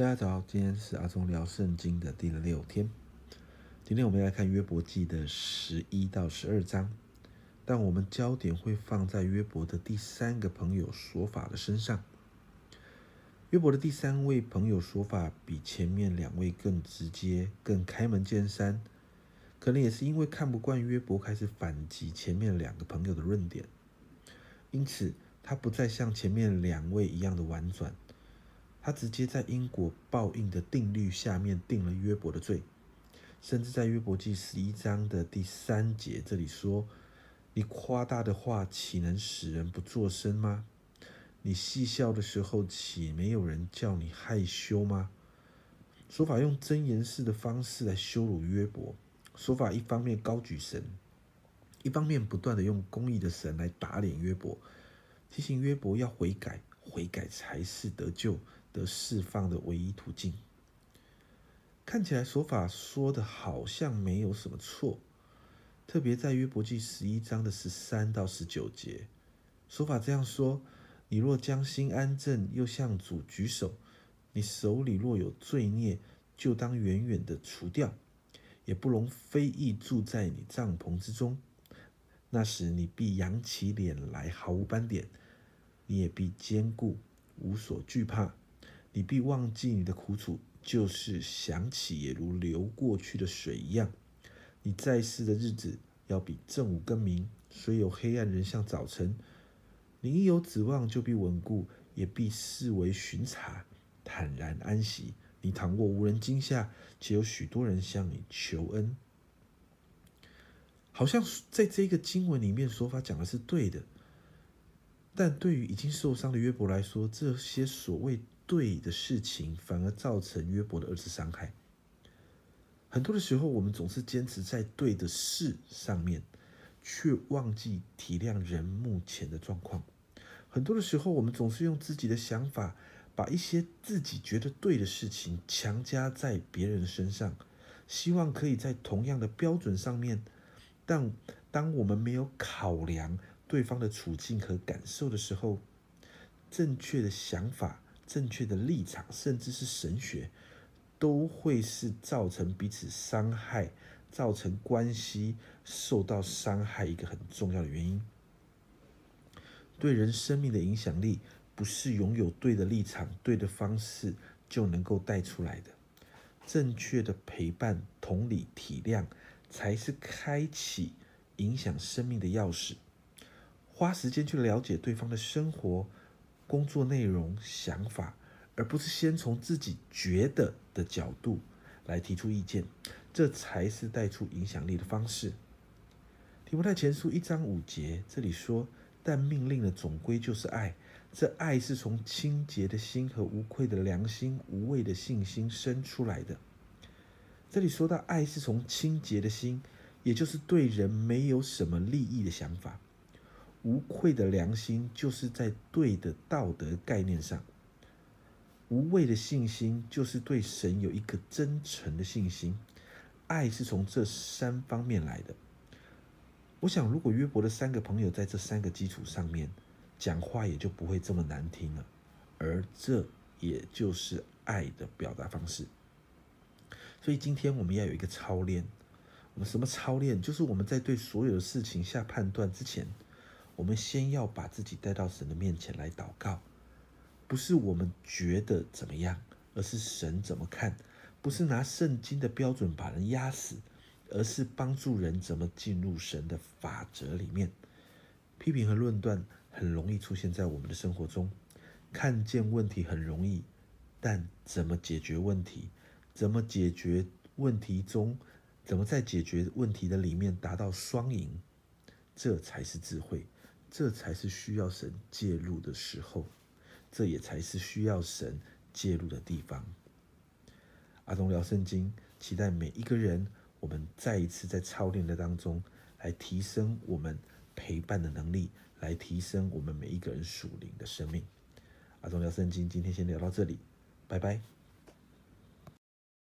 大家早，今天是阿忠聊圣经的第六天。今天我们来看约伯记的十一到十二章，但我们焦点会放在约伯的第三个朋友说法的身上。约伯的第三位朋友说法比前面两位更直接、更开门见山，可能也是因为看不惯约伯开始反击前面两个朋友的论点，因此他不再像前面两位一样的婉转。他直接在因果报应的定律下面定了约伯的罪，甚至在约伯记十一章的第三节这里说：“你夸大的话岂能使人不作声吗？你嬉笑的时候岂没有人叫你害羞吗？”说法用真言式的方式来羞辱约伯，说法一方面高举神，一方面不断的用公义的神来打脸约伯，提醒约伯要悔改，悔改才是得救。的释放的唯一途径，看起来说法说的好像没有什么错，特别在约伯记十一章的十三到十九节，说法这样说：你若将心安正，又向主举手，你手里若有罪孽，就当远远的除掉，也不容非议住在你帐篷之中。那时你必扬起脸来，毫无斑点；你也必坚固，无所惧怕。你必忘记你的苦楚，就是想起也如流过去的水一样。你在世的日子要比正午更明，虽有黑暗，仍像早晨。你一有指望，就必稳固，也必视为巡查，坦然安息。你躺卧无人惊吓，且有许多人向你求恩。好像在这个经文里面说法讲的是对的，但对于已经受伤的约伯来说，这些所谓。对的事情反而造成约伯的二次伤害。很多的时候，我们总是坚持在对的事上面，却忘记体谅人目前的状况。很多的时候，我们总是用自己的想法，把一些自己觉得对的事情强加在别人身上，希望可以在同样的标准上面。但当我们没有考量对方的处境和感受的时候，正确的想法。正确的立场，甚至是神学，都会是造成彼此伤害、造成关系受到伤害一个很重要的原因。对人生命的影响力，不是拥有对的立场、对的方式就能够带出来的。正确的陪伴、同理、体谅，才是开启影响生命的钥匙。花时间去了解对方的生活。工作内容、想法，而不是先从自己觉得的角度来提出意见，这才是带出影响力的方式。提摩太前书一章五节这里说：“但命令的总归就是爱，这爱是从清洁的心和无愧的良心、无畏的信心生出来的。”这里说到爱是从清洁的心，也就是对人没有什么利益的想法。无愧的良心，就是在对的道德概念上；无畏的信心，就是对神有一个真诚的信心。爱是从这三方面来的。我想，如果约伯的三个朋友在这三个基础上面讲话，也就不会这么难听了。而这也就是爱的表达方式。所以，今天我们要有一个操练。我们什么操练？就是我们在对所有的事情下判断之前。我们先要把自己带到神的面前来祷告，不是我们觉得怎么样，而是神怎么看；不是拿圣经的标准把人压死，而是帮助人怎么进入神的法则里面。批评和论断很容易出现在我们的生活中，看见问题很容易，但怎么解决问题？怎么解决问题中？怎么在解决问题的里面达到双赢？这才是智慧。这才是需要神介入的时候，这也才是需要神介入的地方。阿东聊圣经，期待每一个人，我们再一次在操练的当中，来提升我们陪伴的能力，来提升我们每一个人属灵的生命。阿东聊圣经，今天先聊到这里，拜拜。